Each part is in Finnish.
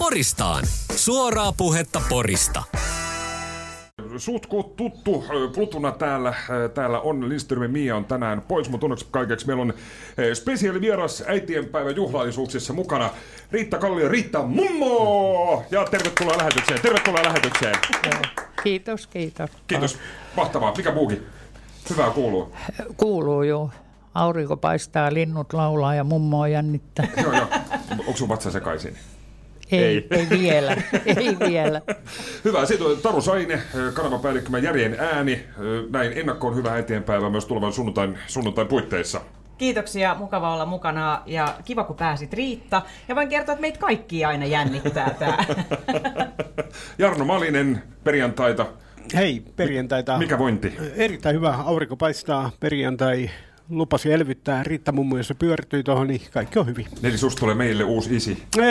Poristaan. Suoraa puhetta Porista suht tuttu Plutuna täällä. Täällä on Lindströmin Mia on tänään pois, mutta onneksi kaikeksi meillä on spesiaalivieras äitienpäivän juhlallisuuksissa mukana. Riitta Kallio, Riitta Mummo! Ja tervetuloa lähetykseen, tervetuloa lähetykseen. Kiitos, kiitos. Kiitos, mahtavaa. Mikä muukin? Hyvää kuuluu. Kuuluu jo. Aurinko paistaa, linnut laulaa ja mummo jännittää. joo, joo. Onko sun vatsa sekaisin? Ei, ei, ei vielä, ei vielä. Hyvä. Sitten on Taru Saine, kanavapäällikkö Järjen ääni. Näin ennakkoon hyvää eteenpäivää myös tulevan sunnuntain, sunnuntain puitteissa. Kiitoksia, mukava olla mukana ja kiva kun pääsit Riitta. Ja voin kertoa, että meitä kaikki aina jännittää tämä. Jarno Malinen, perjantaita. Hei, perjantaita. Mikä vointi? Erittäin hyvä. Aurinko paistaa perjantai lupasi elvyttää Riitta mummo, jos se pyörtyy tuohon, niin kaikki on hyvin. Eli susta tulee meille uusi isi.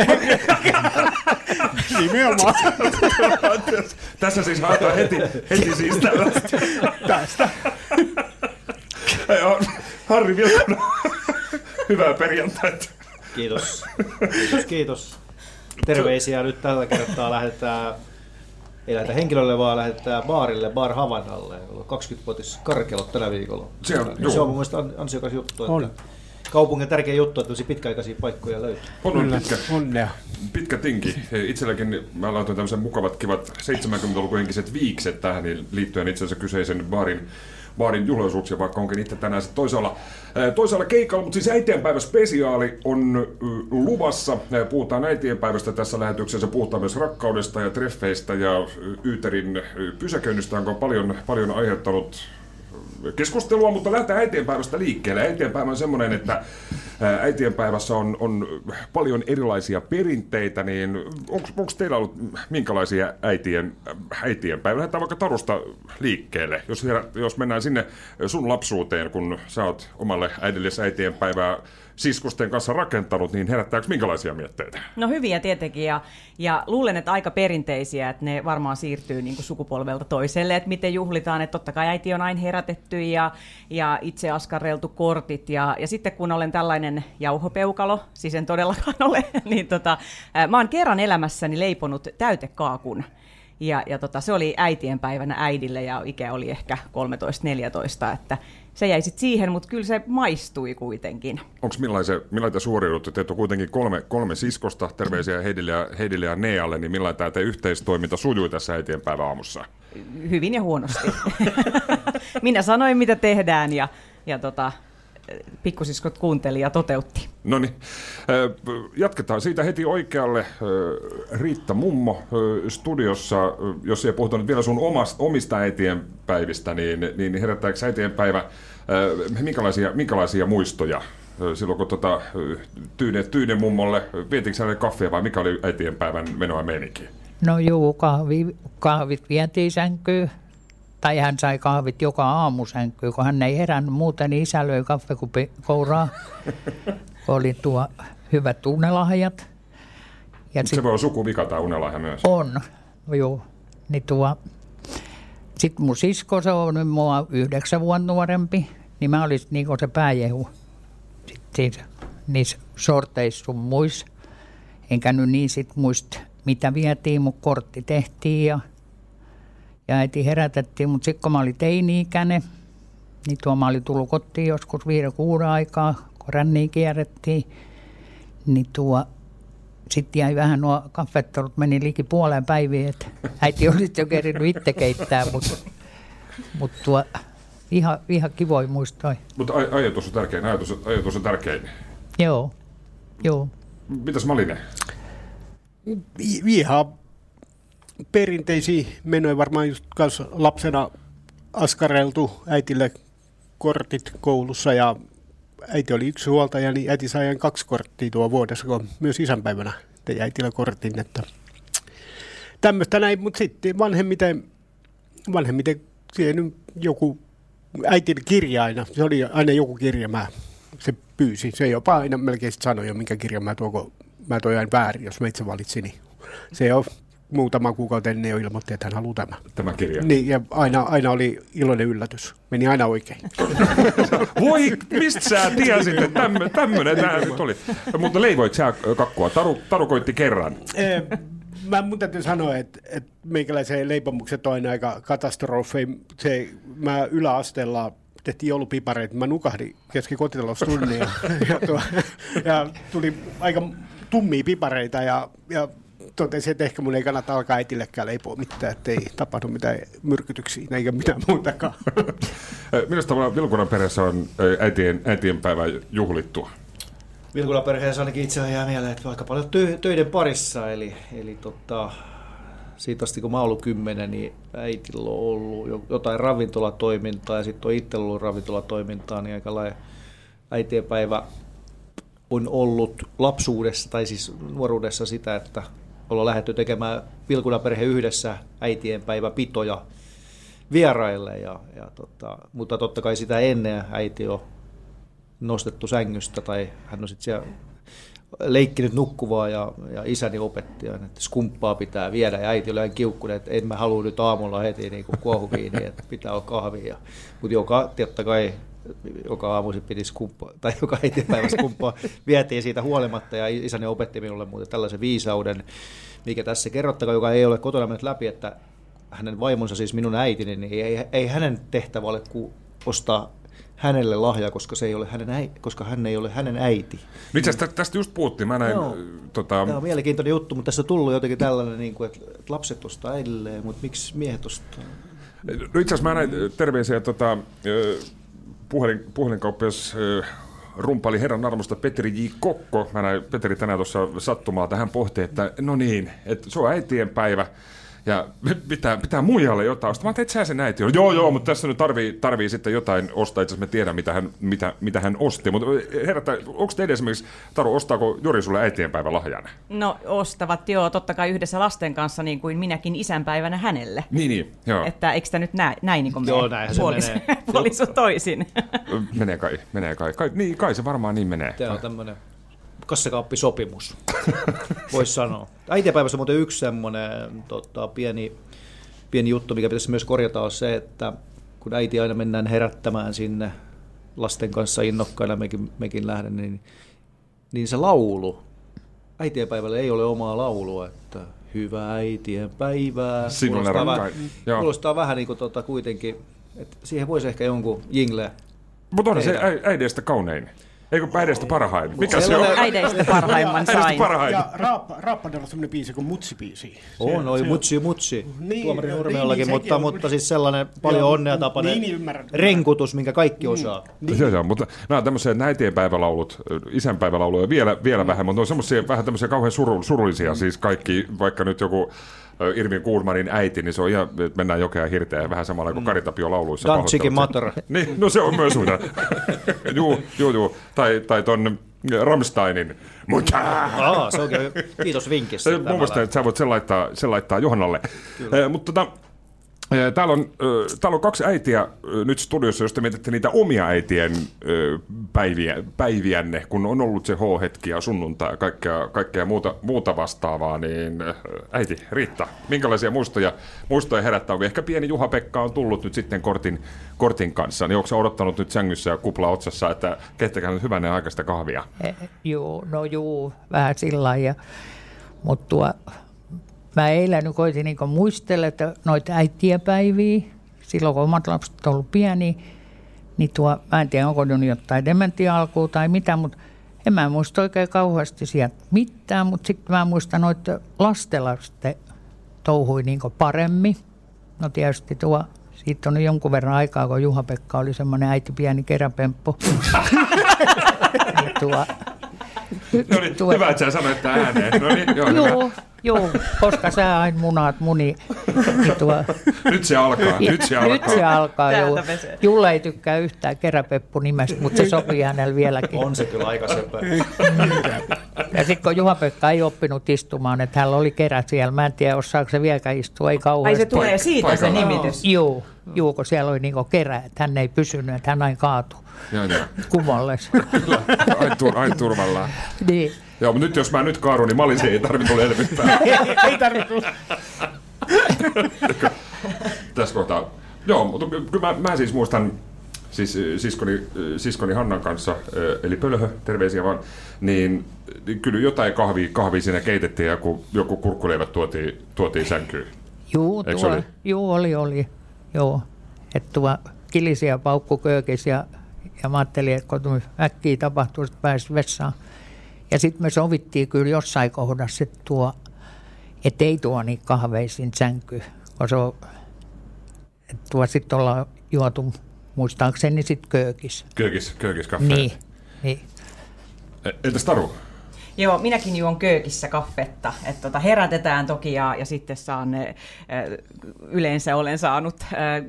Nimenomaan. Tässä siis haetaan heti, heti siis tällaista. Tästä. Harri Vilkuna, hyvää perjantaita. Kiitos. Kiitos, kiitos. Terveisiä nyt tällä kertaa lähetetään ei lähetä henkilölle, vaan lähetetään baarille, Bar Havannalle. 20-vuotis karkelot tänä viikolla. Se on, niin se on mun mielestä ansiokas juttu. On. Että kaupungin tärkeä juttu, että pitkäaikaisia paikkoja löytyy. On, on pitkä, Onnea. pitkä tinki. Itselläkin mä laitoin tämmöisen mukavat kivat 70-lukuhenkiset viikset tähän niin liittyen itse asiassa kyseisen baarin baarin juhlaisuuksia, vaikka onkin itse tänään sitten toisaalla, toisaalla keikalla. Mutta siis äitienpäivä spesiaali on luvassa. Puhutaan äitienpäivästä tässä lähetyksessä, puhutaan myös rakkaudesta ja treffeistä ja Yyterin pysäköinnistä, jonka on paljon, paljon aiheuttanut keskustelua, mutta lähdetään äitienpäivästä liikkeelle. Äitienpäivä on semmoinen, että äitienpäivässä on, on paljon erilaisia perinteitä, niin onko teillä ollut minkälaisia äitien, äitienpäivä? Lähdetään vaikka Tarusta liikkeelle, jos, jos mennään sinne sun lapsuuteen, kun sä oot omalle äidillisessä äitienpäivää siskusten kanssa rakentanut, niin herättääkö minkälaisia mietteitä? No hyviä tietenkin, ja, ja luulen, että aika perinteisiä, että ne varmaan siirtyy niin kuin sukupolvelta toiselle, että miten juhlitaan, että totta kai äiti on aina herätetty ja, ja itse askarreltu kortit, ja, ja sitten kun olen tällainen jauhopeukalo, siis en todellakaan ole, niin tota, mä oon kerran elämässäni leiponut täytekaakun, ja, ja tota, se oli äitienpäivänä äidille ja ikä oli ehkä 13-14, että se jäi sitten siihen, mutta kyllä se maistui kuitenkin. Onko millaisia, millaisia suoriudut? Teet on kuitenkin kolme, kolme siskosta, terveisiä Heidille ja, Heidille ja Nealle, niin millainen tämä te yhteistoiminta sujui tässä äitienpäivä aamussa? Hyvin ja huonosti. Minä sanoin, mitä tehdään ja, ja tota, pikkusiskot kuunteli ja toteutti. No niin, jatketaan siitä heti oikealle. Riitta Mummo studiossa, jos ei puhuta nyt vielä sun omasta, omista äitienpäivistä, niin, niin herättääkö äitienpäivä minkälaisia, minkälaisia muistoja silloin, kun tota, Tyyne, Tyyne mummolle, vietikö hänelle kaffea vai mikä oli äitienpäivän menoa meininki? No juu, kahvi, kahvit vietiin sänkyyn tai hän sai kahvit joka aamu sänkyyn, kun hän ei herännyt muuten, niin isä löi kaffekupi kouraa, oli tuo hyvät unelahjat. Ja sit, se voi olla sukuvika tai unelahja myös. On, joo. Niin tuo, sitten mun sisko, se on nyt mua yhdeksän vuotta nuorempi, niin mä olisin niin se pääjehu sitten niissä sorteissa sun muissa. Enkä nyt niin sit muista, mitä vietiin, mun kortti tehtiin ja ja äiti herätettiin, mutta sitten kun mä olin teini-ikäinen, niin tuo mä olin tullut kotiin joskus viiden kuuden aikaa, kun ränniin kierrettiin, niin tuo sitten jäi vähän nuo kaffettelut meni liki puoleen päiviin, että äiti olisi jo kerinyt itse keittää, mutta, mutta tuo ihan, ihan kivoi muistoi. Mutta aj- ajatus on tärkein, ajatus, ajatus on tärkein. Joo, joo. Mitäs Malinen? Ihan perinteisiä menoja varmaan just lapsena askareltu äitille kortit koulussa ja äiti oli yksi huoltaja, niin äiti sai kaksi korttia tuo vuodessa, kun myös isänpäivänä tein äitillä kortin, että tämmöistä näin, mutta sitten vanhemmiten, vanhemmiten siihen joku äitin kirja aina, se oli aina joku kirja, mä, se pyysi, se jopa aina melkein sanoi jo, minkä kirjan mä tuon, mä toin väärin, jos mä itse valitsin, niin se on muutama kuukautta ennen jo ilmoitti, että hän haluaa tämä. Tämä kirja. Niin, ja aina, aina oli iloinen yllätys. Meni aina oikein. Voi, mistä sä tiesit, että tämmö, tämmönen tämä nyt oli. Mutta leivoit sä kakkua? Taru, taru koitti kerran. Mä mun täytyy sanoa, että, että meikäläisen leipomukset on aina aika katastrofi. Se, mä yläasteella tehtiin joulupipareita, mä nukahdin kesken kotitaloustunnin ja, ja, tuo, ja tuli aika tummia pipareita ja, ja totesin, että ehkä mun ei kannata alkaa äitillekään leipoa mitään, että ei tapahdu mitään myrkytyksiä eikä mitään muutakaan. Tavalla Vilkunan perheessä on äitien, äitien päivä juhlittu? Vilkunan perheessä ainakin itse jää mieleen, että aika paljon tö- töiden parissa, eli, eli tota, siitä asti kun mä ollut kymmenen, niin äitillä on ollut jotain ravintolatoimintaa ja sitten on itse ollut ravintolatoimintaa, niin aika lailla äitienpäivä on ollut lapsuudessa tai siis nuoruudessa sitä, että ollaan lähdetty tekemään Vilkunaperhe yhdessä äitienpäiväpitoja vieraille. Ja, ja tota, mutta totta kai sitä ennen äiti on nostettu sängystä tai hän on sitten siellä leikkinyt nukkuvaa ja, ja isäni opetti että skumppaa pitää viedä ja äiti oli kiukkunen, että en mä halua nyt aamulla heti niin kuohuviiniä, että pitää olla kahvia. Mutta joka, totta kai joka aamu se piti skumppaa, tai joka äitipäivä skumppaa, vietiin siitä huolimatta ja isäni opetti minulle muuten tällaisen viisauden, mikä tässä kerrottakaa, joka ei ole kotona mennyt läpi, että hänen vaimonsa, siis minun äitini, niin ei, ei hänen tehtävä ole kuin ostaa hänelle lahja, koska, se ei ole hänen äi, koska hän ei ole hänen äiti. Itse asiassa tästä just puhuttiin. Mä näin, Joo. tota... Tämä on mielenkiintoinen juttu, mutta tässä on tullut jotenkin tällainen, niin kuin, että lapset ostaa äidilleen, mutta miksi miehet ostaa? No itse asiassa mä näin terveisiä tota, puhelin, puhelinkauppias rumpali herran armosta Petri J. Kokko. Mä näin Petri tänään tuossa sattumaa tähän pohti, että no niin, että se on äitien päivä ja pitää, pitää muijalle jotain ostaa. Mä ajattelin, että sä sen äiti on. Joo, joo, mutta tässä nyt tarvii, tarvii sitten jotain ostaa. Itse asiassa me tiedän, mitä hän, mitä, mitä hän osti. Mutta herätä, onko teidän esimerkiksi, Taru, ostaako Jori sulle äitienpäivä lahjan? No ostavat joo, totta kai yhdessä lasten kanssa, niin kuin minäkin isänpäivänä hänelle. Niin, niin, joo. Että eikö tämä nyt näin, näin niin kuin joo, näin se puolis, menee. puoliso toisin. menee kai, menee kai. kai. Niin, kai se varmaan niin menee. Tämä on tämmöinen kassakaappisopimus, voisi sanoa. Äitienpäivässä on muuten yksi semmoinen tota, pieni, pieni juttu, mikä pitäisi myös korjata, on se, että kun äiti aina mennään herättämään sinne lasten kanssa innokkaina, mekin, mekin lähden, niin, niin se laulu, äitienpäivällä ei ole omaa laulua, että hyvää äitien päivää. kuulostaa, vähän, kuulostaa vähän niin kuin tota, kuitenkin, että siihen voisi ehkä jonkun jingle Mutta on se äideistä kaunein. Eikö äideistä parhain? Mikä se on? Äideistä parhaimman sain. Äideistä parhain. Ja Raappa, Raappadella on sellainen biisi kuin Mutsi-biisi. On, oli Mutsi Mutsi. Niin, Tuomari Nurmeollakin, niin, mutta, mutta siis sellainen paljon joo, onnea tapainen niin, niin, renkutus, minkä kaikki niin, osaa. Niin. Se on, mutta nämä on tämmöisiä päivälaulut, isänpäivälauluja vielä, vielä mm. vähän, mutta ne on semmoisia vähän tämmöisiä kauhean suru, surullisia, siis kaikki, vaikka nyt joku Irvin Kuulmanin äiti, niin se on ihan, mennään jokea hirteä vähän samalla kuin mm. Karitapio lauluissa. Dantsikin Matter. Niin, no se on myös sitä. juu, juu, juu. Tai, tai ton Rammsteinin. Mutta... Aa, se on kiitos vinkistä. Mun mielestä, että sä voit sen laittaa, sen laittaa Johannalle. Eh, mutta tota, Täällä on, täällä on kaksi äitiä nyt studiossa, jos te mietitte niitä omia äitien päiviä, päiviänne, kun on ollut se H-hetki ja sunnuntai ja kaikkea, kaikkea muuta, muuta vastaavaa, niin äiti Riitta, minkälaisia muistoja, muistoja herättää? Ehkä pieni Juha-Pekka on tullut nyt sitten kortin, kortin kanssa, niin onko odottanut nyt sängyssä ja kupla otsassa, että kehtäkää nyt hyvänä aikaista kahvia? Eh, joo, no juu, vähän sillä lailla. Mutta Mä eilen koitin niin muistella, että noita äitienpäiviä, silloin kun omat lapset on ollut pieni, niin tuo, mä en tiedä onko ne jotain dementia alkua tai mitä, mutta en mä muista oikein kauheasti sieltä mitään, mutta sitten mä muistan noita lastenlasten touhui niin paremmin. No tietysti tuo, siitä on jonkun verran aikaa, kun Juha-Pekka oli semmoinen äiti pieni keräpemppu. tuo, no niin, tuo, hyvä, että sä sanoit tämän ääneen. No niin, joo, joo, Joo, koska sä aina munaat muni. Niin tuo... Nyt se alkaa, nyt se alkaa. Nyt se alkaa, joo. Julle ei tykkää yhtään keräpeppu nimestä, mutta se sopii hänellä vieläkin. On se kyllä aika sepä. Ja sitten kun Juha-Pekka ei oppinut istumaan, että hän oli kerä siellä, mä en tiedä osaako se vieläkään istua, ei kauheasti. Ai se tulee siitä Paikalla. se nimitys? Joo, joo, kun siellä oli niinku kerä, että hän ei pysynyt, että hän aina kaatui. Joo, joo. Kumolles. Ai, tur- ai turvallaan. niin. Joo, mutta nyt jos mä nyt kaarun, niin Malisi ei tarvitse tulla elvyttää. ei tarvitse. Tässä kohtaa. Joo, mutta kyllä mä, mä siis muistan siis siskoni, siskoni Hannan kanssa, eli Pölhö, terveisiä vaan, niin, kyllä jotain kahvia, kahvia siinä keitettiin ja kun joku kurkkuleivät tuotiin, tuotiin sänkyyn. Juu, tuo, oli? Juu, oli, oli. Joo. Että tuo kilisiä paukku köökis ja, ja mä ajattelin, että kun äkkiä tapahtuu, että pääsi vessaan. Ja sitten me sovittiin kyllä jossain kohdassa, että tuo, että ei tuo niin kahveisin sänky, kun se on, että tuo sitten ollaan juotu muistaakseni sitten köökis. Köökis, köökis kaffe. Niin, niin. E, entäs Taru? Joo, minäkin juon köökissä kaffetta. Että tota, herätetään toki ja, ja sitten saan ne, yleensä olen saanut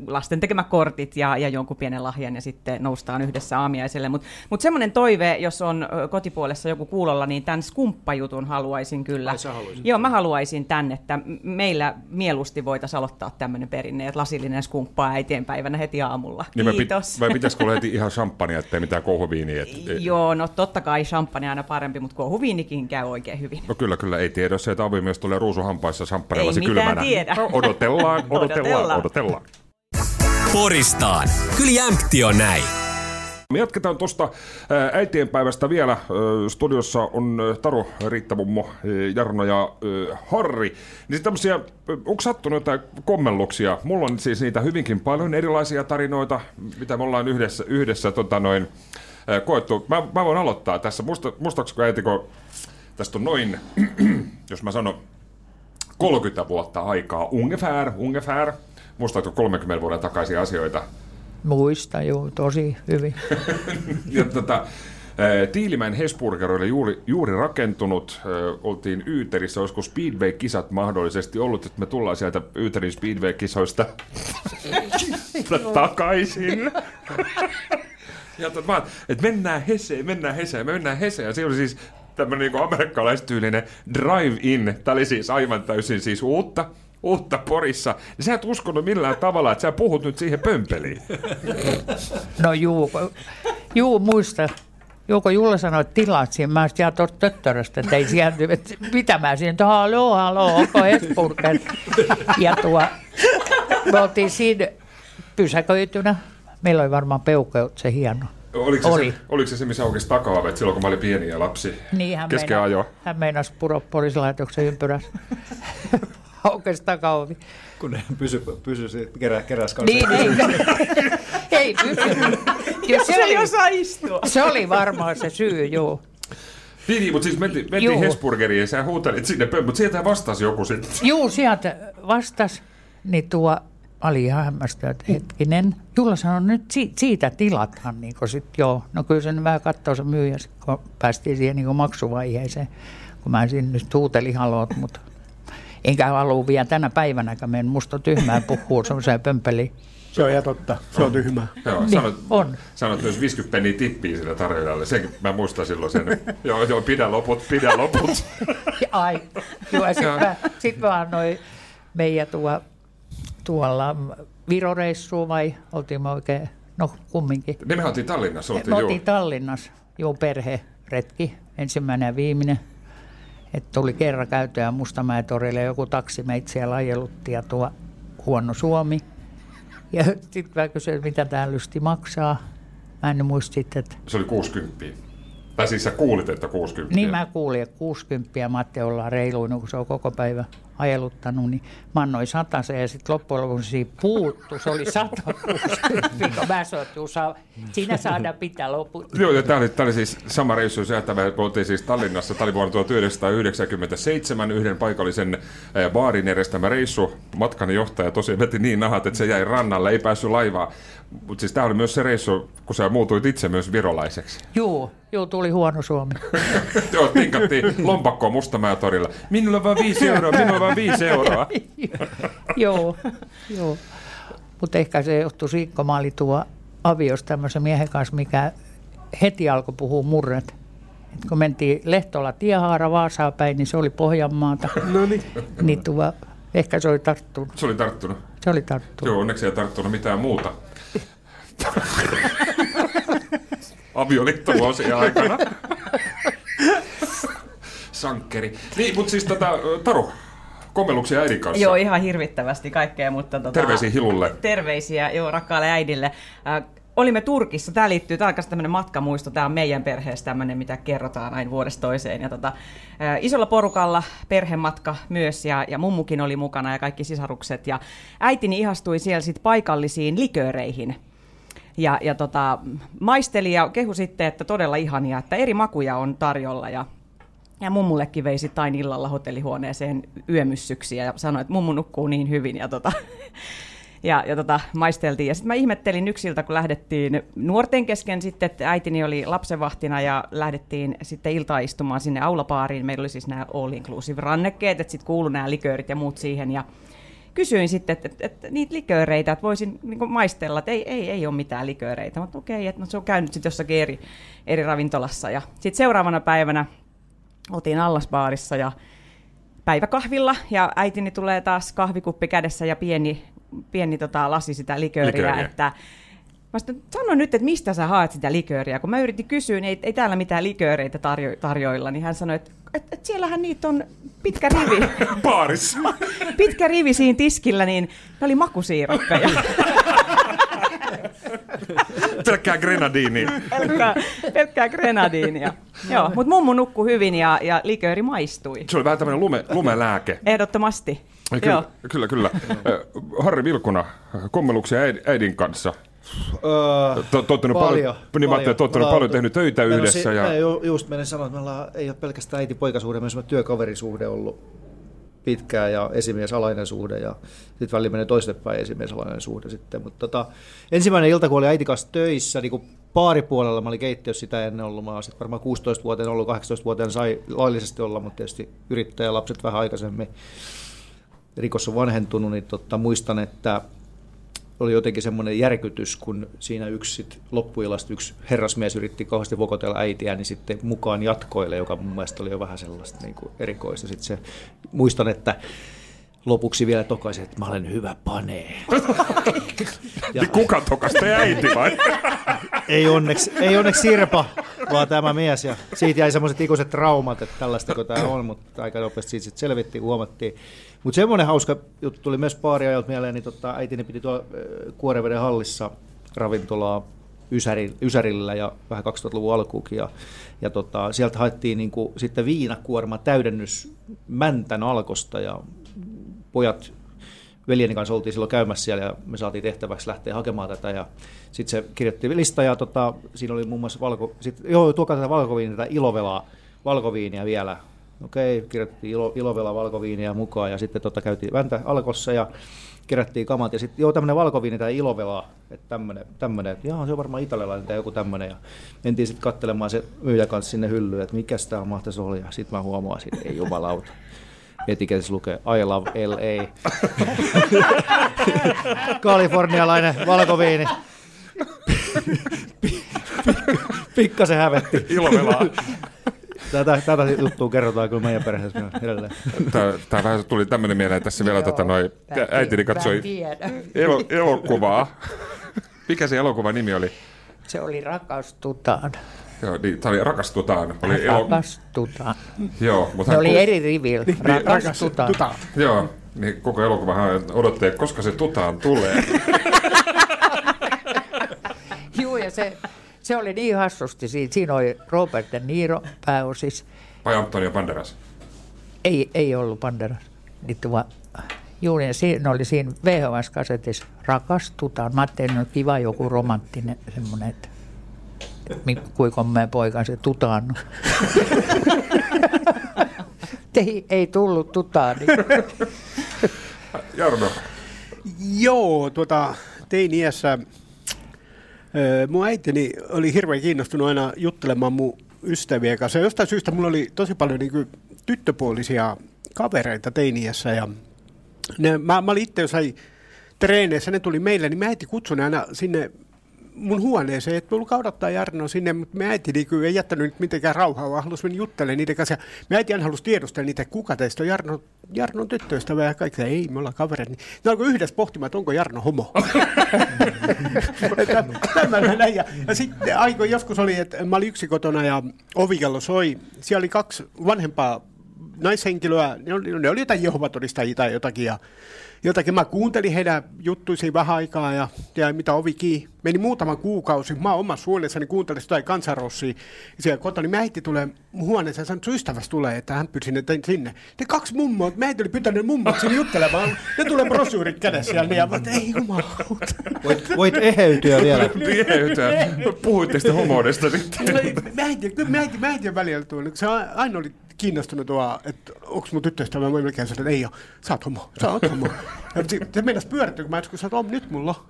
lasten tekemä kortit ja, ja jonkun pienen lahjan ja sitten noustaan yhdessä aamiaiselle. Mutta mut semmoinen toive, jos on kotipuolessa joku kuulolla, niin tämän skumppajutun haluaisin kyllä. Ai, Joo, mä haluaisin tänne, että meillä mieluusti voitaisiin aloittaa tämmöinen perinne, että lasillinen skumppaa äitienpäivänä heti aamulla. Niin Kiitos. Vai, vai pitäisikö olla heti ihan champagnea, ettei mitään kohviiniä? Et, Joo, no totta kai champagne aina parempi, mutta kohviini viinikin käy oikein hyvin. No kyllä, kyllä. Ei tiedä, se, että avimies tulee ruusuhampaissa samppanelasi Ei kylmänä. tiedä. No, odotellaan, odotellaan, odotellaan. Poristaan. Kyllä jämpti on näin. Me jatketaan tuosta äitienpäivästä vielä. Studiossa on Taru, Riitta Mummo, Jarno ja Harri. Niin tämmöisiä, onko sattunut jotain kommelluksia? Mulla on siis niitä hyvinkin paljon erilaisia tarinoita, mitä me ollaan yhdessä, yhdessä tota noin, koettu. Mä, mä voin aloittaa tässä. Musta, äiti, kun tästä on noin, jos mä sanon 30 vuotta aikaa, ungefär, ungefär. Muistatko 30 vuoden takaisia asioita? Muista, joo, tosi hyvin. ja tota, Tiilimäen Hesburger oli juuri, juuri rakentunut, oltiin Yyterissä, olisiko Speedway-kisat mahdollisesti ollut, että me tullaan sieltä Yyterin Speedway-kisoista takaisin. Ja tota, että mennään Heseen, mennään Heseen, me mennään Heseen. Ja se oli siis tämmöinen niin amerikkalaistyylinen drive-in. Tämä oli siis aivan täysin siis uutta, uutta Porissa, niin sä et uskonut millään tavalla, että sä puhut nyt siihen pömpeliin. No juu, juu muista. Joko Julla sanoi, että tilaat siihen, mä olisin tuosta töttöröstä, että ei siellä, että mitä mä siinä, että haloo, haloo, onko Hesburger? Ja tuo, me oltiin siinä pysäköitynä. Meillä oli varmaan peukeut, se hieno. Oliko se, Oli. se, oliko se se, missä aukesi takaovet silloin, kun mä olin pieni ja lapsi? Niin, hän Kesken meina, ajo. Hän meinasi puro poliisilaitoksen ympyrässä. aukesi takaovi. Kun ne pysy, pysy kerä, keräs kanssa. Niin, ei, ei pysy. Kyllä se, se oli, osaa istua. Se oli varmaan se syy, joo. Niin, niin mutta siis mentiin, mentiin Hesburgeriin ja sä huutelit sinne mutta sieltä vastasi joku sitten. Joo, sieltä vastasi. Niin tuo oli ihan hämmästynyt, että hetkinen. Julla sanoi, nyt si- siitä tilathan. Niin sit, joo. No kyllä sen vähän katsoo se myyjä, kun päästiin siihen niin maksuvaiheeseen. Kun mä sinne nyt huutelin halot, mutta enkä halua vielä tänä päivänäkään mennä. Musta tyhmää puhua semmoiseen pömpeliin. Se on ihan totta. Se on tyhmää. Joo, niin, sanot, on. sanot myös 50 penniä tippiä sille tarjoajalle. Sen mä muistan silloin sen. joo, joo, pidä loput, pidä loput. Ai, joo, sitten mä, sit mä annoin meidän tuo, tuolla Viroreissuun vai oltiin me oikein, no kumminkin. Ne me oltiin Tallinnassa, oltiin, Me oltiin Tallinnassa, joo, perheretki, ensimmäinen ja viimeinen. Että tuli kerran käytöä Mustamäetorille joku taksi meitä siellä ajelutti ja tuo huono Suomi. Ja sitten mä kysyin, mitä tämä lysti maksaa. Mä en muista että... Se oli 60. Tai siis sä kuulit, että 60. Niin mä kuulin, että 60 mä ajattelin, ollaan reiluin, kun se on koko päivä ajeluttanut, niin mä annoin sen ja sitten loppujen lopuksi siinä puuttu, se oli 160, kun mä sanoin, että saa, siinä saadaan pitää loput. Joo, ja tämä oli, oli siis sama reissu sieltä, me oltiin siis Tallinnassa, tämä oli vuonna 1997 yhden paikallisen baarin järjestämä reissu, matkan johtaja tosiaan veti niin nahat, että se jäi rannalle, ei päässyt laivaan. Mutta siis tämä oli myös se reissu, kun sä muutuit itse myös virolaiseksi. Joo, joo tuli huono Suomi. joo, tinkattiin lompakkoa Mustamäetorilla. Minulla on vain viisi euroa, minulla on vain viisi euroa. joo, joo. Mutta ehkä se johtui siitä, kun mä olin tuo avios tämmöisen miehen kanssa, mikä heti alkoi puhua murret. Et kun mentiin Lehtola Tiehaara Vaasaa päin, niin se oli Pohjanmaata. No niin. niin tuo, ehkä se oli tarttunut. Se oli tarttunut. Se oli tarttunut. Joo, onneksi ei tarttunut mitään muuta. Avioliittovuosien aikana. sankkeri. Niin, mutta siis tota, Taru, kommelluksia äidin kanssa. Joo, ihan hirvittävästi kaikkea, mutta... Tota, terveisiä Hilulle. Terveisiä, joo, rakkaalle äidille. Äh, olimme Turkissa, tämä liittyy, tämä on tämmöinen matkamuisto, tämä on meidän perheessä tämmöinen, mitä kerrotaan aina vuodesta toiseen. Ja tota, äh, isolla porukalla perhematka myös, ja, ja mummukin oli mukana ja kaikki sisarukset. Ja äitini ihastui siellä sitten paikallisiin likööreihin. Ja, ja tota, maisteli ja kehu sitten, että todella ihania, että eri makuja on tarjolla. Ja ja mummullekin vei sitten aina illalla hotellihuoneeseen yömyssyksi ja sanoi, että mummu nukkuu niin hyvin. Ja, tota, ja, ja tota, maisteltiin. Ja sitten mä ihmettelin yksiltä, kun lähdettiin nuorten kesken sitten, että äitini oli lapsenvahtina ja lähdettiin sitten iltaistumaan sinne aulapaariin. Meillä oli siis nämä all inclusive rannekkeet, että sitten kuulu nämä liköörit ja muut siihen. Ja kysyin sitten, että, että, että niitä likööreitä, että voisin niin maistella, että ei, ei, ei ole mitään likööreitä. Mutta okei, että no, se on käynyt sitten jossakin eri, eri ravintolassa. Ja sitten seuraavana päivänä oltiin allasbaarissa ja päiväkahvilla ja äitini tulee taas kahvikuppi kädessä ja pieni, pieni tota, lasi sitä likööriä, likööriä. että Mä sitten sano nyt, että mistä sä haet sitä likööriä. Kun mä yritin kysyä, niin ei, ei täällä mitään likööreitä tarjo, tarjoilla, niin hän sanoi, että et, et siellähän niitä on pitkä rivi. Baarissa. pitkä rivi siinä tiskillä, niin ne oli makusiirakka. pelkkää grenadiinia. pelkkää, pelkkää grenadiinia. Joo, mutta mummu nukkui hyvin ja, ja likööri maistui. Se oli vähän tämmöinen lume, lumelääke. Ehdottomasti. Kyllä, Joo. kyllä, kyllä. Harri Vilkuna, kommeluksia äidin kanssa. Öö, tottunut paljon, paljon, niin tottunut paljon, tehnyt töitä yhdessä. ja... Ju, just menin sanoa, että meillä ei ole pelkästään äiti-poikasuhde, myös työkaverisuhde ollut pitkään ja esimies-alainen suhde ja sitten välillä menee toistepäin esimies-alainen suhde sitten. Mutta tota, ensimmäinen ilta, kun oli äiti kanssa töissä, niin kuin paaripuolella, mä olin keittiössä sitä ennen ollut, mä sitten varmaan 16-vuotiaan ollut, 18-vuotiaan sai laillisesti olla, mutta tietysti yrittäjälapset vähän aikaisemmin rikos on vanhentunut, niin tota, muistan, että oli jotenkin semmoinen järkytys, kun siinä yksi sit loppuilasta yksi herrasmies yritti kauheasti vokotella äitiä, niin sitten mukaan jatkoille, joka mun mielestä oli jo vähän sellaista niin kuin erikoista. Sitten se, muistan, että lopuksi vielä tokaisi, että mä olen hyvä panee. ja, Kuka tokas, te äiti vai? ei, onneksi, ei onneksi Sirpa, vaan tämä mies. Ja siitä jäi semmoiset ikuiset traumat, että tällaista kun tämä on, mutta aika nopeasti siitä sitten selvittiin, huomattiin. Mutta semmoinen hauska juttu tuli myös ajalta mieleen, niin tota, äitini piti tuolla Kuoreveden hallissa ravintolaa Ysäri, Ysärillä ja vähän 2000-luvun alkuukin. Ja, ja tota, sieltä haettiin niin kuin, sitten viinakuorma täydennys Mäntän alkosta ja pojat veljeni kanssa oltiin silloin käymässä siellä ja me saatiin tehtäväksi lähteä hakemaan tätä ja sitten se kirjoitti lista ja tota, siinä oli muun muassa valko, sit, joo, tuokaa tätä valkoviiniä, tätä ilovelaa, valkoviiniä vielä. Okei, kirjoitettiin ilo, ilovela valkoviiniä mukaan ja sitten tota, käytiin väntä alkossa ja kerättiin kamat ja sitten joo tämmöinen valkoviini tai ilovela, että tämmöinen, tämmöinen että se on varmaan italialainen tai joku tämmöinen ja mentiin sitten katselemaan se myyjä kanssa sinne hyllyyn, että mikä tämä mahtaisi olla ja sitten mä huomasin, että ei jumalauta etiketissä lukee I love LA. Kalifornialainen valkoviini. Pikkasen hävetti. Ilovelaa. Tätä, tätä juttua kerrotaan kyllä meidän perheessä edelleen. Tämä, tämä vähän tuli tämmöinen mieleen tässä vielä, tota, noi, äitini katsoi elo, elokuvaa. Mikä se elokuvan nimi oli? Se oli Rakastutaan. Joo, niin, tämä oli Rakastutaan. Oli rakastutaan. Joo, mutta se oli eri rivillä. Niin, niin, rakastutaan. rakastutaan. Joo, niin koko elokuva odottaa, koska se tutaan tulee. Joo, ja se, se oli niin hassusti. Siinä, siinä oli Robert De Niro pääosis. Vai Antonio Banderas? Ei, ei ollut Banderas. Niin Juuri, siinä oli siinä VHS-kasetissa Rakastutaan. Mä ajattelin, että kiva joku romanttinen semmoinen, että kuinka meidän poika se tutaannut. ei, ei tullut tutaani. Jarno. Joo, tuota, tein iässä mun äitini oli hirveän kiinnostunut aina juttelemaan mun ystävien kanssa. Ja jostain syystä mulla oli tosi paljon niin kuin, tyttöpuolisia kavereita teiniässä ja ne, mä, mä olin itse jossain treeneissä, ne tuli meille, niin mä äiti kutsui aina sinne mun huoneeseen, että tullut odottaa Jarno sinne, mutta me äiti niin ei jättänyt mitenkään rauhaa, vaan halusi mennä juttelemaan niiden kanssa. Me äiti aina halusi tiedustella niitä, kuka teistä on Jarno, Jarnon tyttöystävä ja kaikki, ei, me ollaan kavereita. Niin ne alkoi yhdessä pohtimaan, että onko Jarno homo. Tämmöinen näin. Ja, ja sitten aiko joskus oli, että mä olin yksi kotona ja ovikello soi. Siellä oli kaksi vanhempaa naishenkilöä, ne oli, ne oli jotain jehovatodistajia tai jotakin, ja jotakin. Mä kuuntelin heidän juttuisiin vähän aikaa ja, ja mitä ovi kiinni. Meni muutama kuukausi. Mä omassa huoneessani kuuntelin jotain kansanrossia. Siellä kotona niin äiti tulee huoneeseen ja sanoi, että ystävästä tulee, että hän pyysi ne sinne. Ne kaksi mummoa, mä äiti oli pyytänyt mummot sinne juttelemaan. Ne tulee brosyurit kädessä siellä. Ja mä että ei jumalauta. Voit, voit eheytyä vielä. Eheytyä. Puhuitte sitten homoudesta. Mä äiti, mä äiti, mä äiti välillä tuolla. Se aina oli kiinnostunut tuo, että onko mun tyttöystävä, mä melkein sanoin, että ei ole, sä oot homo, sä oot homo. Ja se, se meinas pyörittyä, kun mä sanoin, että nyt mulla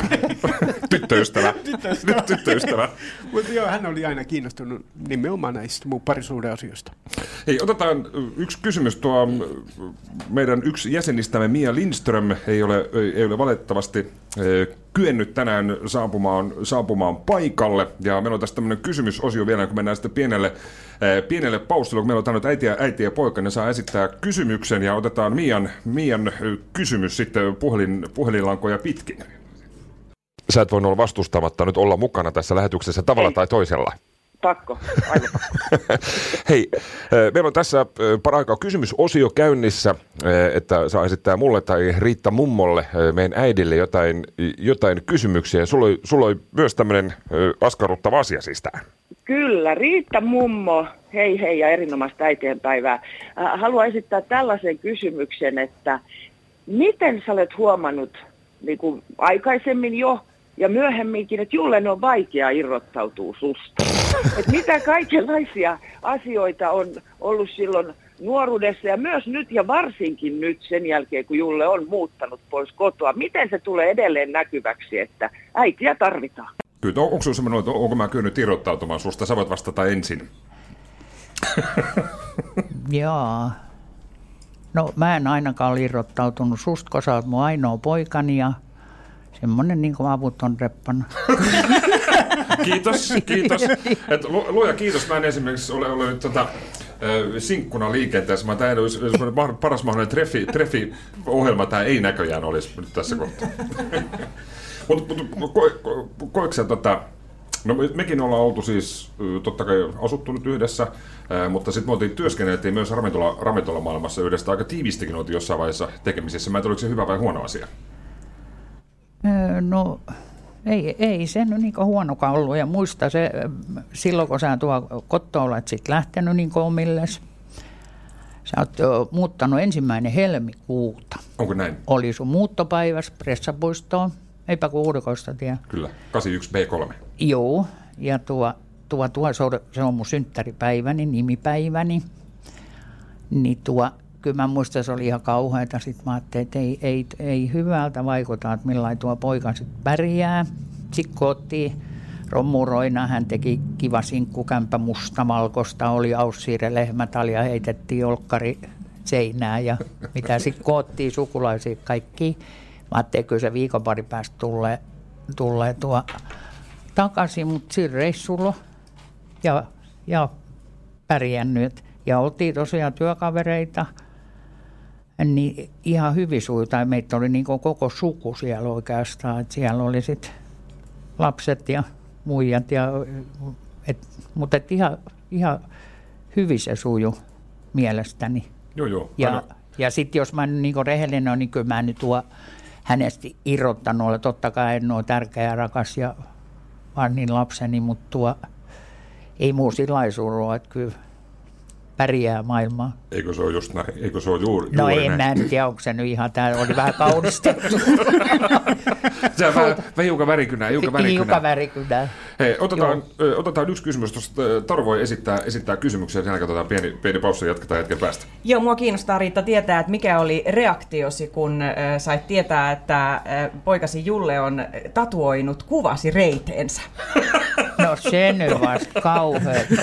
tyttöystävä. tyttöystävä. tyttöystävä. Mutta joo, hän oli aina kiinnostunut nimenomaan näistä mun parisuuden asioista. Hei, otetaan yksi kysymys. Tuo meidän yksi jäsenistämme Mia Lindström ei ole, ei ole valitettavasti kyennyt tänään saapumaan, saapumaan paikalle. Ja meillä on tässä tämmöinen kysymysosio vielä, kun mennään sitten pienelle, pienelle paustille, kun meillä on täällä äiti äiti ja poika, ne saa esittää kysymyksen ja otetaan Mian, Mian kysymys sitten puhelin, puhelinlankoja pitkin. Sä et voinut olla vastustamatta nyt olla mukana tässä lähetyksessä tavalla Ei. tai toisella. Pakko, aivan pakko. Hei, meillä on tässä paraikaa kysymysosio käynnissä, että saa esittää mulle tai Riitta Mummolle, meidän äidille jotain, jotain kysymyksiä. Sulla oli, sulla oli myös tämmöinen askarruttava asia siis tämä. Kyllä, Riitta Mummo, hei hei ja erinomaista äitienpäivää. Haluan esittää tällaisen kysymyksen, että miten sä olet huomannut niin kuin aikaisemmin jo ja myöhemminkin, että Jullen on vaikea irrottautua susta. Et mitä kaikenlaisia asioita on ollut silloin nuoruudessa ja myös nyt ja varsinkin nyt sen jälkeen, kun Julle on muuttanut pois kotoa. Miten se tulee edelleen näkyväksi, että äitiä tarvitaan? Kyllä, onko sinulla semmoinen, että onko mä kyennyt irrottautumaan susta? Sä voit vastata ensin. Joo. No mä en ainakaan ole irrottautunut susta, kun sä oot mun ainoa poikani ja semmoinen niin kuin avuton reppana. kiitos, kiitos. Et luoja kiitos. Mä en esimerkiksi ole, ole nyt tota, sinkkuna liikenteessä. Mä tämä olisi paras mahdollinen treffi, treffi-ohjelma. Tämä ei näköjään olisi nyt tässä kohtaa. Mutta mut, ko, ko, koetko tota, No mekin ollaan oltu siis totta kai asuttu nyt yhdessä, mutta sitten me oltiin työskenneltiin myös ravintola, ravintolamaailmassa yhdessä. Aika tiivistikin oltiin jossain vaiheessa tekemisissä. Mä en tiedä, oliko se hyvä vai huono asia? No ei, ei se nyt niin huonokaan ollut. Ja muista se, silloin kun sä tuo kotoa olet sit lähtenyt niin omilles, Sä oot muuttanut ensimmäinen helmikuuta. Onko näin? Oli sun muuttopäivässä Pressapuistoon. Eipä kun Uudekoista tiedä. Kyllä, 81B3. Joo, ja tuo, tuo, tuo se on mun synttäripäiväni, nimipäiväni. Niin tuo, kyllä mä muistan, se oli ihan kauheata. Sitten mä ajattelin, että ei, ei, ei hyvältä vaikuta, että millainen tuo poika sitten pärjää. Sitten kotiin rommuroina hän teki kiva sinkkukämpä mustavalkosta, oli aussiire lehmätalia, heitettiin olkkari seinää ja mitä sitten koottiin sukulaisia kaikki. Mä ajattelin, kyllä se viikon pari päästä tulee, tulee tuo takaisin, mutta siinä reissulla ja, ja pärjännyt. Ja oltiin tosiaan työkavereita, niin ihan hyvin sui, tai meitä oli niin koko suku siellä oikeastaan, että siellä oli sitten lapset ja muijat, ja, et, mutta et ihan, ihan hyvin se suju mielestäni. Joo, joo. Ja, ja sitten jos mä niin rehellinen olen, niin kyllä mä nyt tuo hänestä irrottanut ole. Totta kai en ole tärkeä ja rakas ja vaan niin lapseni, mutta tuo ei muu silaisuus että kyllä pärjää maailmaa. Eikö se ole just näin? Eikö se ole juuri, No juuri en näin? mä tiedä, onko se nyt ihan, tämä oli vähän kaunistettu. se on vähän, hiukan värikynää, hiukan värikynää. Hiukan värikynää. Hei, otetaan, ö, otetaan yksi kysymys. Tuosta Taru voi esittää, esittää kysymyksiä, sen katsotaan pieni, pieni paussi ja jatketaan hetken päästä. Joo, mua kiinnostaa Riitta tietää, että mikä oli reaktiosi, kun äh, sait tietää, että äh, poikasi Julle on tatuoinut kuvasi reiteensä. No se nyt vasta kauheat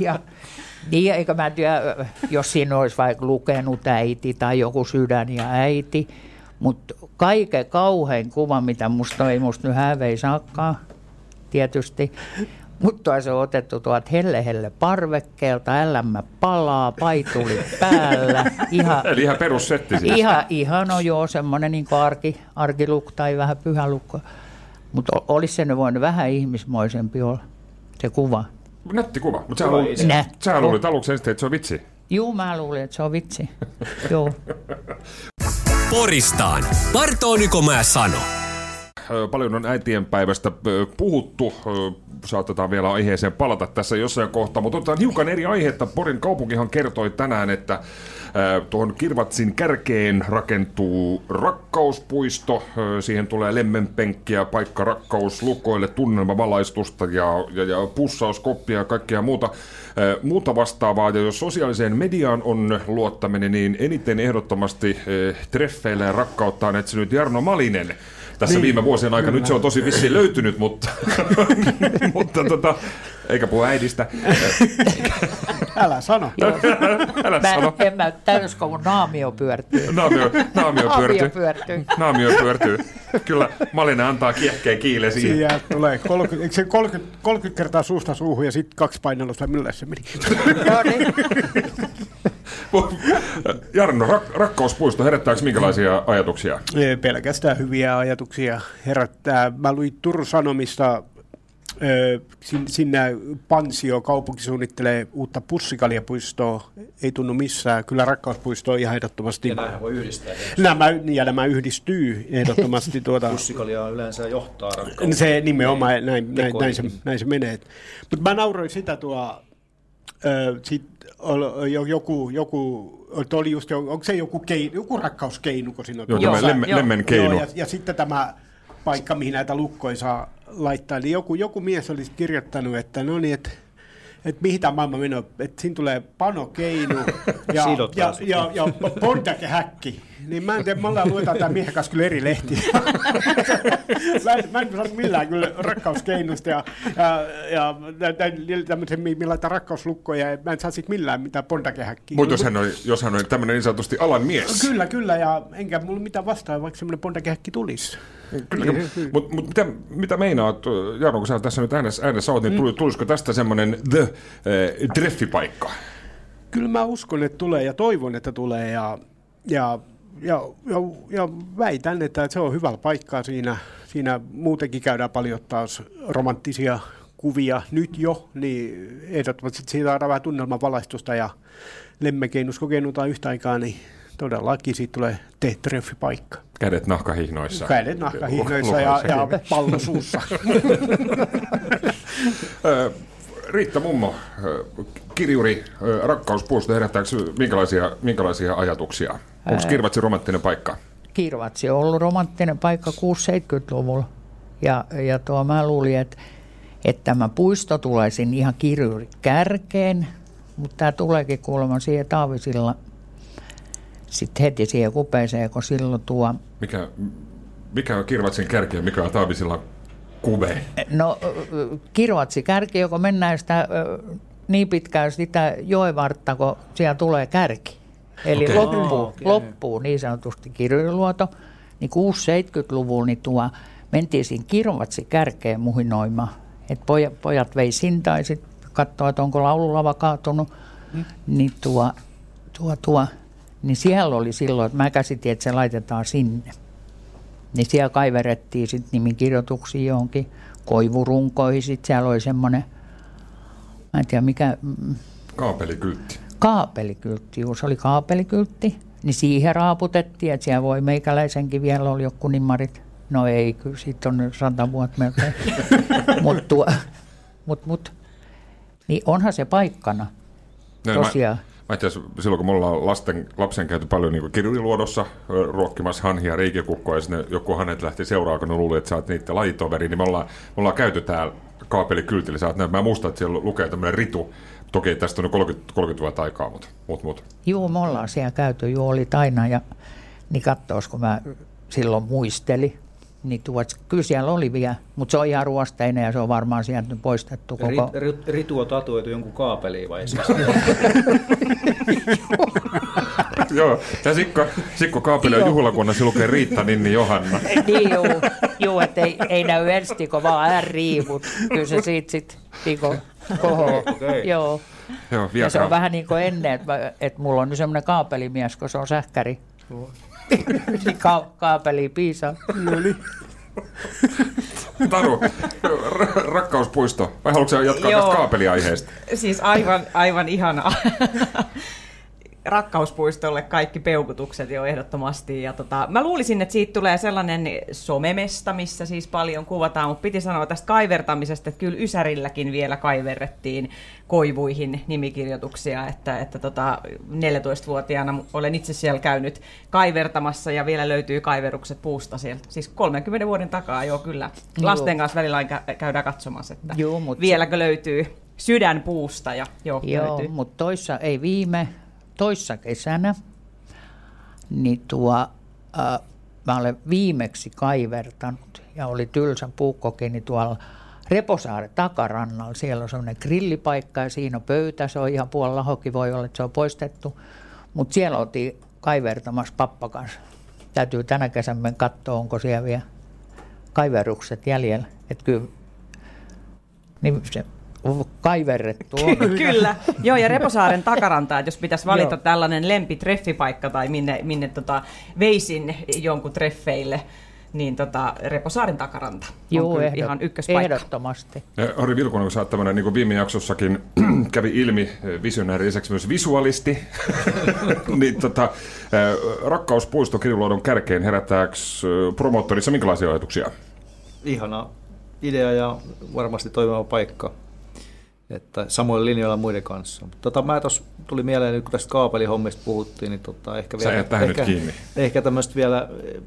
ja, niin, eikä mä tiedä, jos siinä olisi vaikka lukenut äiti tai joku sydän ja äiti, mutta kaiken kauhein kuva, mitä musta ei musta nyt hävei saakkaan, tietysti. Mutta se on otettu tuolta helle helle parvekkeelta, älämmä palaa, paituli päällä. Ihan, Eli ihan perussetti siis. Ihan, ihan on joo, semmoinen niin arki, arkilukko tai vähän pyhälukko. Mutta olisi se nyt voinut vähän ihmismoisempi olla, se kuva. Nätti kuva, mutta sä, luulit, sä luulit aluksi ensin, että se on vitsi. Juu, mä luulin, että se on vitsi. Joo. Poristaan. Partooniko mä sano? Paljon on äitienpäivästä puhuttu. Saatetaan vielä aiheeseen palata tässä jossain kohtaa, mutta otetaan hiukan eri aihetta. Porin kaupunkihan kertoi tänään, että tuohon Kirvatsin kärkeen rakentuu rakkauspuisto. Siihen tulee lemmenpenkkiä, paikka rakkauslukoille, tunnelmavalaistusta ja, ja, ja pussauskoppia ja kaikkea muuta, muuta vastaavaa. Ja jos sosiaaliseen mediaan on luottaminen, niin eniten ehdottomasti treffeillä ja rakkautta on etsinyt Jarno Malinen tässä niin, viime vuosien aikana. Nyt se on tosi vissiin löytynyt, mutta, mutta tota, eikä puhu äidistä. Älä sano. Älä Mä, sano. en mä täyskö, mun naamio pyörtyy. Naamio, naamio Naamio pyörtyy. pyörtyy. Naamio pyörtyy. Kyllä Malinen antaa kiehkeen kiile siihen. Siihen tulee 30, eikö se 30, 30 kertaa suusta suuhun ja sitten kaksi painallusta, millä se meni? No niin. Jarno, rak- rakkauspuisto, herättääkö minkälaisia ajatuksia? Pelkästään hyviä ajatuksia herättää. Mä luin Turun Sanomista, sinne Pansio kaupunki suunnittelee uutta pussikaljapuistoa. Ei tunnu missään. Kyllä rakkauspuisto on ihan ehdottomasti. Ja voi yhdistää. Nämä, ja nämä yhdistyy ehdottomasti. Tuota, Pussikalia yleensä johtaa rakkautta. se nimenomaan, näin, näin, näin, se, näin se menee. Mutta mä nauroin sitä tuo, ö, sit, joku, joku, oli just, onko se joku, keinu, joku rakkauskeinu, kun siinä on Joo, Joo, tämä lemme, joo. lemmen keinu. Joo, ja, ja sitten tämä paikka, mihin näitä lukkoja saa laittaa, niin joku, joku mies olisi kirjoittanut, että no niin, että että mihin tämä maailma menee, että siinä tulee panokeinu ja, ja, ja, ja bondake häkki. Niin mä en tiedä, me ollaan luetaan tämä miehen kanssa kyllä eri lehtiä. mä, en, mä en saanut millään kyllä rakkauskeinusta ja, ja, ja tämmöisen, millä laittaa rakkauslukkoja, ja mä en saa siitä millään mitään bondake häkkiä. Mutta jos hän oli, jos hän oli tämmöinen niin sanotusti alan mies. Kyllä, kyllä, ja enkä mulla mitään vastaa, vaikka semmoinen bondake häkki tulisi. Kyllä, mutta mut mitä, mitä meinaat, Jarno, kun sä tässä nyt äänessä, äänessä oot, niin tuli, tulisiko tästä semmoinen the äh, treffipaikka? Kyllä mä uskon, että tulee ja toivon, että tulee ja, ja, ja, ja, ja väitän, että se on hyvällä paikkaa siinä. Siinä muutenkin käydään paljon taas romanttisia kuvia nyt jo, niin ehdottomasti siitä saadaan vähän tunnelman valaistusta ja lemmekeinus kokennutaan yhtä aikaa, niin todellakin siitä tulee treffipaikka. Kädet nahkahihnoissa. Kädet nahkahihnoissa ja, ja pallo suussa. Riitta Mummo, ö, kirjuri, ö, rakkauspuisto, herättääkö minkälaisia, minkälaisia ajatuksia? Onko Kirvatsi romanttinen paikka? Kirvatsi on ollut romanttinen paikka 6-70-luvulla. Ja, ja tuo mä luulin, että, että tämä puisto tulee sinne ihan kirjurin kärkeen, mutta tämä tuleekin kuulemma siihen Taavisilla sitten heti siihen kupeeseen, kun silloin tuo, Mikä, mikä on Kirvatsin kärki ja mikä on Taavisilla kube? no Kirvatsi kärki, joko mennään sitä niin pitkään sitä joevartta, kun siellä tulee kärki. Eli Okei. loppuu, Aa, okei. loppuu niin sanotusti kirjoluoto. Niin 6-70-luvulla niin tuo, mentiin siinä Kirvatsi kärkeen muhinoimaan. Et pojat, pojat vei sintai sitten katsoa, että onko laululava kaatunut. Mm. Niin tuo, tuo, tuo, niin siellä oli silloin, että mä käsitin, että se laitetaan sinne. Niin siellä kaiverettiin sitten nimikirjoituksia johonkin koivurunkoihin. Sitten siellä oli semmoinen, mä en tiedä mikä, mm, Kaapelikyltti. kaapelikyltti, juu, se oli kaapelikyltti, niin siihen raaputettiin, että siellä voi meikäläisenkin vielä oli joku nimmarit. No ei, kyllä siitä on nyt sata vuotta melkein. Mutta mut, mut, niin onhan se paikkana, No, tosiaan. Mä, mä itse silloin, kun me ollaan lasten, lapsen käyty paljon niin kirjuriluodossa ruokkimassa hanhia ja riikikukkoa, ja sinne joku hanet lähti seuraa, kun ne luuli, että sä oot niiden lajitoveri, niin me ollaan, me ollaan käyty täällä kaapelikyltillä. Sä oot mä muistan, että siellä lukee tämmöinen ritu. Toki tästä on nyt 30, 30 vuotta aikaa, mutta mut, mut. Juu, me ollaan siellä käyty, juu, oli aina, ja niin katsois, kun mä silloin muistelin, niin tuot, kyllä siellä oli vielä, mutta se on ihan ruosteinen ja se on varmaan sieltä nyt poistettu koko... Rit, rit, ritu on tatuoitu jonkun kaapeliin vai siis? Joo, tämä Sikko, Sikko Kaapeli on Joo. juhlakunnassa, lukee Riitta Ninni Johanna. niin juu, juu että ei, ei näy enstiko vaan R, mutta kyllä se siitä sitten niinku koho. Okei. Joo. Joo, Ja se on vähän niin kuin ennen, että, että mulla on nyt semmoinen kaapelimies, kun se on sähkäri. Niin ka- kaapeli piisaa. Taru, r- rakkauspuisto. Vai haluatko jatkaa Joo. tästä kaapeliaiheesta? Siis aivan, aivan ihanaa. Rakkauspuistolle kaikki peukutukset jo ehdottomasti. Ja tota, mä luulisin, että siitä tulee sellainen somemesta, missä siis paljon kuvataan, mutta piti sanoa tästä kaivertamisesta, että kyllä Ysärilläkin vielä kaiverrettiin koivuihin nimikirjoituksia, että, että tota, 14-vuotiaana olen itse siellä käynyt kaivertamassa ja vielä löytyy kaiverukset puusta sieltä. Siis 30 vuoden takaa jo kyllä. Lasten Joo. kanssa välillä käydään katsomassa, että Joo, mut se- vieläkö löytyy sydän puusta ja joo, Joo, löytyy. mutta toissa, ei viime, toissa kesänä, niin tuo, äh, mä olen viimeksi kaivertanut ja oli tylsä puukkokin niin tuolla Reposaaren takarannalla. Siellä on semmoinen grillipaikka ja siinä on pöytä, se on ihan puolella hoki, voi olla, että se on poistettu. Mutta siellä oltiin kaivertamassa pappa kanssa. Täytyy tänä kesänä katsoa, onko siellä vielä kaiverukset jäljellä. Että kyllä niin se kaiverrettu on. Kyllä, joo ja Reposaaren takaranta, että jos pitäisi valita Joo. tällainen lempitreffipaikka tai minne, minne tota, veisin jonkun treffeille, niin tota, Reposaaren takaranta on Joo, kyllä ehdot, ihan ykköspaikka. ehdottomasti. Harri Vilkunen, kun sä oot tämmönen, niin kuin viime jaksossakin kävi ilmi, eh, visionääri lisäksi myös visualisti, niin tota, eh, rakkauspuisto Kirjuluodon kärkeen herättääks eh, promoottorissa minkälaisia ajatuksia? ihana idea ja varmasti toimiva paikka. Että samoilla linjoilla muiden kanssa. Tota, mä tos tuli mieleen, nyt kun tästä kaapelihommista puhuttiin, niin tota, ehkä vielä... ehkä, kiinni. Ehkä tämmöistä vielä eh,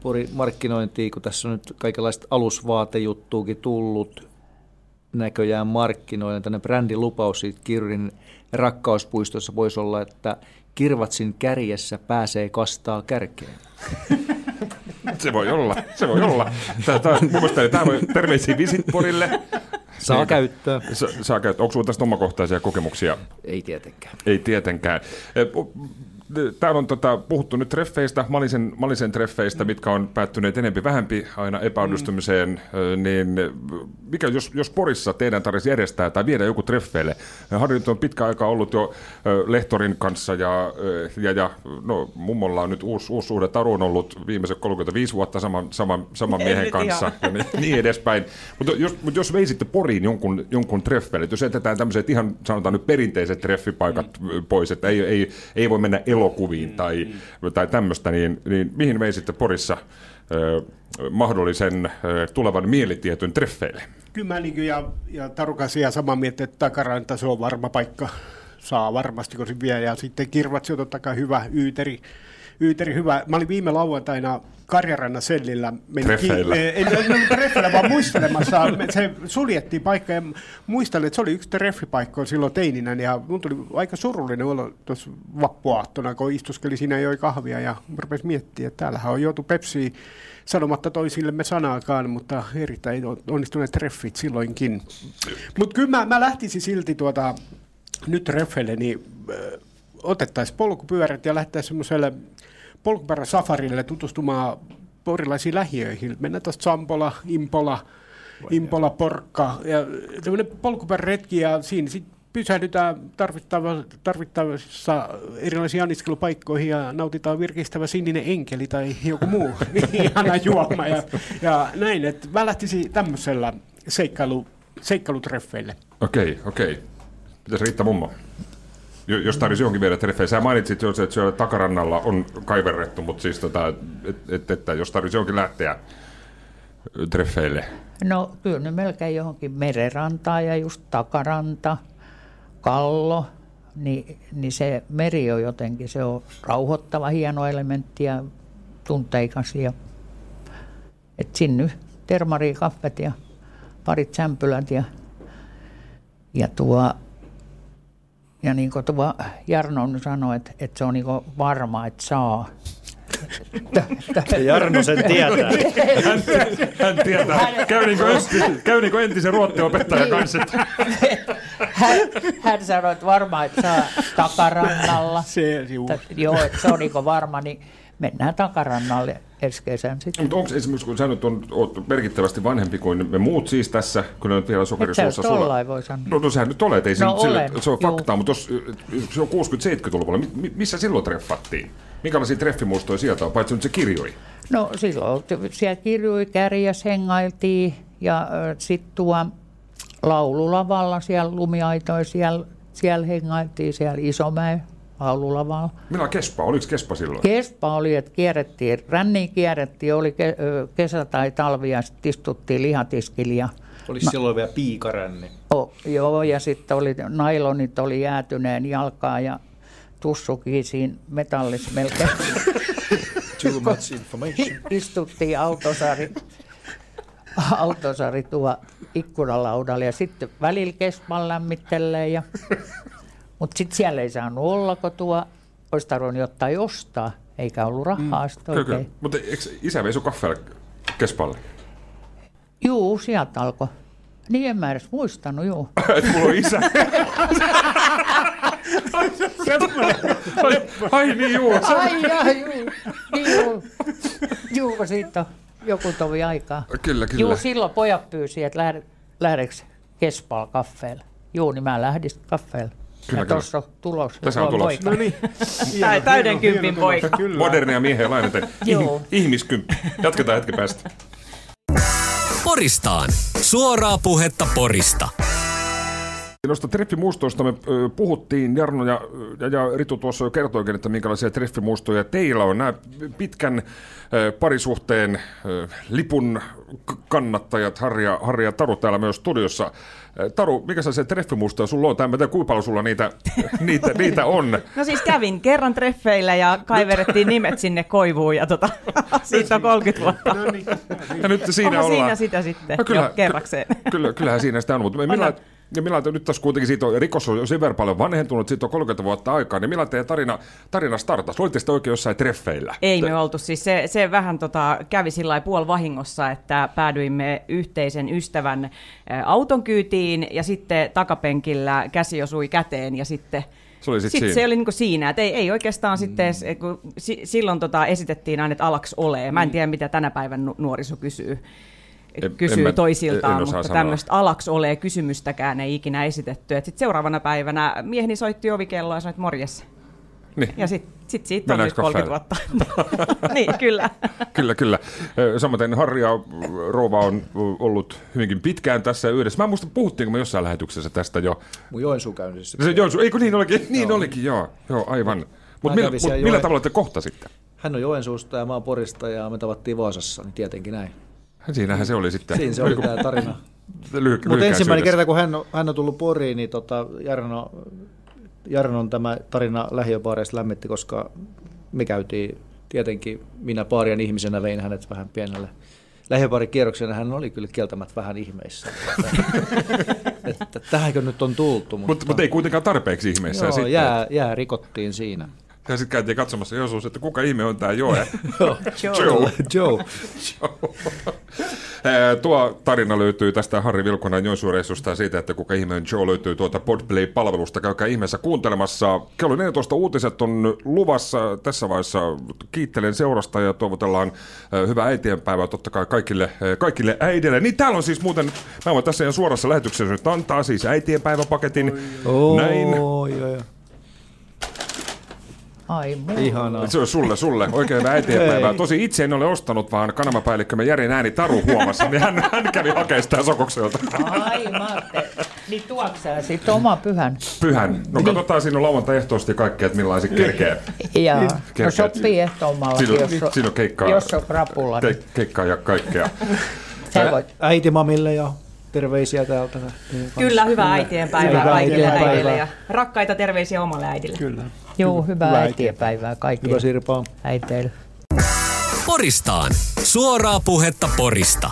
puri markkinointia, kun tässä on nyt kaikenlaista alusvaatejuttuukin tullut näköjään markkinoille. Tänne brändilupaus siitä Kirrin rakkauspuistossa voisi olla, että Kirvatsin kärjessä pääsee kastaa kärkeen. Se voi olla, se voi olla. Tää, tää, mun mielestä tämä voi terveisiä Visitporille. Saa käyttöä. Sa, saa käyttää. Onko sinulla tästä omakohtaisia kokemuksia? Ei tietenkään. Ei tietenkään. Täällä on tota, puhuttu nyt treffeistä, Malisen, Malisen treffeistä, mitkä on päättyneet enempi vähempi aina epäonnistumiseen, mm. niin mikä jos, jos Porissa teidän tarvitsisi järjestää tai viedä joku treffeille? Harri on pitkä aika ollut jo Lehtorin kanssa ja, ja, ja no, mummolla on nyt uusi, uusi suhde. Taru on ollut viimeiset 35 vuotta saman, saman, saman Ei miehen kanssa ihan. ja niin, niin edespäin. Mutta jos, mutta jos veisitte Poriin jonkun, jonkun treffeille, jos jätetään tämmöiset ihan sanotaan nyt perinteiset treffipaikat mm. pois, että ei, ei, ei voi mennä elokuviin mm. tai, tai tämmöistä, niin, niin mihin veisitte Porissa ö, mahdollisen ö, tulevan mielitietyn treffeille? Kyllä mä niin ja, ja Tarukas ihan samaa mieltä, että takaranta se on varma paikka. Saa varmasti, kun se vie. Ja sitten Kirvatsi on totta kai hyvä, Yyteri, Yyteri hyvä. Mä olin viime lauantaina Karjarannan sellillä. Treffeillä. ki- En, en, en treffeillä, vaan muistelemassa. Se suljettiin paikka ja muistan, että se oli yksi treffipaikka silloin teininä. Ja mun tuli aika surullinen olo tuossa vappuaattona, kun istuskeli siinä joi kahvia ja rupesi miettimään, että täällähän on joutu Pepsi sanomatta toisillemme sanaakaan, mutta erittäin on- onnistuneet treffit silloinkin. Mutta kyllä mä, mä lähtisin silti tuota, nyt treffeille, niin äh, otettaisiin polkupyörät ja lähdettäisiin semmoiselle polkupyöräsafarille tutustumaan porilaisiin lähiöihin. Mennään tuosta Sampola, Impola, Impola, Porkka ja tämmöinen polkupyöräretki ja siinä sitten pysähdytään tarvittavissa erilaisiin anniskelupaikkoihin ja nautitaan virkistävä sininen enkeli tai joku muu ihana juoma ja, ja näin, että mä lähtisin tämmöisellä seikkailu, seikkailutreffeille. Okei, okei. Pitäisi riittää mummo. Jo- Jos tarvitsisi johonkin viedä treffejä. Sä mainitsit jo, että siellä takarannalla on kaiverrettu, mutta siis tota, että et, että jos tarvitsisi johonkin lähteä treffeille. No kyllä ne melkein johonkin merenrantaan ja just takaranta, kallo, niin, niin se meri on jotenkin, se on rauhoittava, hieno elementti ja tunteikas. Ja, et sinne termarikaffet ja parit sämpylät ja, ja tuo, ja niin kuin tuo Jarno nyt sanoi, että, että se on niin varma, että saa. Ja Jarno sen tietää. Hän, hän tietää. Käy niin kuin, käy niin kuin entisen ruottiopettajan kanssa. että- Hän, hän sanoi, että varma, että saa takarannalla. Se, joo, että se on niin varma, niin mennään takarannalle ensi kesän sitten. Mutta onko esimerkiksi, kun sä nyt on, oot merkittävästi vanhempi kuin me muut siis tässä, kyllä nyt vielä sokeri Et sä suussa just tollain voi sanoa. No, no sähän nyt olet, ei se, No nyt sille, se on juu. faktaa, mutta jos se on 60-70-luvulla, mi- mi- missä silloin treffattiin? Minkälaisia treffimuistoja sieltä on, paitsi nyt se kirjoi? No silloin siellä kirjui, kärjäs, hengailtiin Ja sitten tuo laululavalla siellä lumiaitoja, siellä, siellä hengailtiin siellä Isomäen laululavalla. Millä Kespa? Oliko Kespa silloin? Kespa oli, että kierrettiin, ränniin kierrettiin, oli ke, kesä tai talvi ja sitten istuttiin lihatiskillä ja Olisi silloin vielä piikaränni. Oh, joo, ja sitten oli, nailonit oli jäätyneen jalkaa ja tussukin siinä metallissa melkein. Too much information. Istuttiin autosari, autosari tuo ikkunalaudalle ja sitten välillä kespan lämmittelee. Ja, mutta sitten siellä ei saanut olla, kun tuo olisi tarvinnut jotain ostaa, eikä ollut rahaa mm, kyllä, kyllä. Mutta eikö isä vei sun kaffeelle Kespalle? Juu, sieltä alkoi. Niin en mä edes muistanut, juu. Et mulla on isä. ai, ai niin juu. Ai ai juu. Niin juu. Juu, siitä on joku tovi aikaa. Kyllä, kyllä. Juu, silloin pojat pyysi, että lähde, lähdeks Kespal kaffeelle. Juu, niin mä lähdin kaffeelle. Kyllä, ja tuossa on tulos. Tässä on tulos. No niin. Täyden kympin poika. Modernia miehen lainaten. Ihmiskymppi. Jatketaan hetki päästä. Poristaan. Suoraa puhetta Porista. Noista treffimuistoista me puhuttiin, Jarno ja, ja, ja Ritu tuossa jo kertoikin, että minkälaisia treffimuistoja teillä on. Nämä pitkän parisuhteen lipun kannattajat, Harri ja, Harri ja Taru täällä myös studiossa. Taru, mikä se treffimuisto sulla on? Tämä kuinka paljon sulla niitä, niitä, niitä on? No siis kävin kerran treffeillä ja kaiverettiin nimet sinne koivuun ja tota, siitä on 30 vuotta. No niin. Ja nyt siinä Onhan ollaan. siinä sitä sitten no kyllä, jo kerrakseen. Kyllä, kyllähän siinä sitä on, mutta millä, ja millä nyt taas kuitenkin siitä on, rikos on sen verran paljon vanhentunut, siitä on 30 vuotta aikaa, niin millä teidän tarina, tarina startasi? Olitte sitten oikein jossain treffeillä? Ei me oltu, siis se, se vähän tota, kävi sillä puol vahingossa, että päädyimme yhteisen ystävän auton kyytiin ja sitten takapenkillä käsi osui käteen ja sitten se oli, sit sit se oli niin siinä, että ei, ei oikeastaan mm. sitten, kun si, silloin tota esitettiin aina, että alaks olee. Mä en mm. tiedä, mitä tänä päivän nuoriso kysyy kysyy en, toisiltaan, en mutta tämmöistä alaks olee kysymystäkään ei ikinä esitetty. Sitten seuraavana päivänä mieheni soitti ovikelloa ja sanoi, että morjes. Niin. Ja sitten sit siitä on nyt 30 vuotta. niin, kyllä. kyllä, kyllä. Samaten Harri ja Rova on ollut hyvinkin pitkään tässä yhdessä. Mä muista, puhuttiinko me jossain lähetyksessä tästä jo? Mun Joensuun käynnissä. Se Joensuu, eikö niin olikin? Niin joo. olikin, joo. joo aivan. Mutta millä, mut, millä tavalla te kohtasitte? Hän on Joensuusta ja mä oon Porista ja me tavattiin Vaasassa, niin tietenkin näin. Siinähän se oli sitten. Siinä se oli tämä tarina. Mutta ensimmäinen kerta, kun hän on, hän on tullut Poriin, niin tota, Jarno, Jarnon tämä tarina lähiöpaareista lämmitti, koska me käytiin tietenkin, minä paarian ihmisenä vein hänet vähän pienelle lähiöpaarikierroksena. Hän oli kyllä kieltämättä vähän ihmeissä. että, tähänkö nyt on tultu. Mutta Mut, mut ei kuitenkaan tarpeeksi ihmeissä. Joo, jää, jää rikottiin siinä. Ja sitten käytiin katsomassa Josus, että kuka ihme on tämä Joe? Joe. Joe. Joe. Tuo tarina löytyy tästä Harri Vilkonan Joensuureissusta siitä, että kuka ihme on Joe löytyy tuota Podplay-palvelusta. Käykää ihmeessä kuuntelemassa. Kello 14 uutiset on luvassa. Tässä vaiheessa kiittelen seurasta ja toivotellaan hyvää äitienpäivää totta kai kaikille, kaikille äidille. Niin täällä on siis muuten, mä voin tässä ihan suorassa lähetyksessä nyt antaa siis äitienpäiväpaketin. Oh, Näin. Joo, joo. Ai Ihanaa. Se on sulle, sulle. Oikein hyvää äitienpäivää. Tosi itse en ole ostanut, vaan kanavapäällikkömme Jari Ääni Taru huomassa, niin hän, hän kävi hakemaan sitä sokokselta. Ai, mä Niin tuoksää sitten oma pyhän. Pyhän. No niin. katsotaan siinä on lauantai ehtoosti kaikkea, että millaisia kerkeä. Joo, no sopii ehtoomallakin, siinä, jos, on, siinä on keikkaa, jos on krapulla. Ke, niin- keikkaa ja kaikkea. Äitimamille ja terveisiä täältä. Kyllä, hyvää äitienpäivää kaikille äidille ja rakkaita terveisiä omalle äidille. Kyllä. Joo, hyvää, hyvää äitienpäivää kaikille Hyvä Sirpa. äiteille. Poristaan. Suoraa puhetta Porista.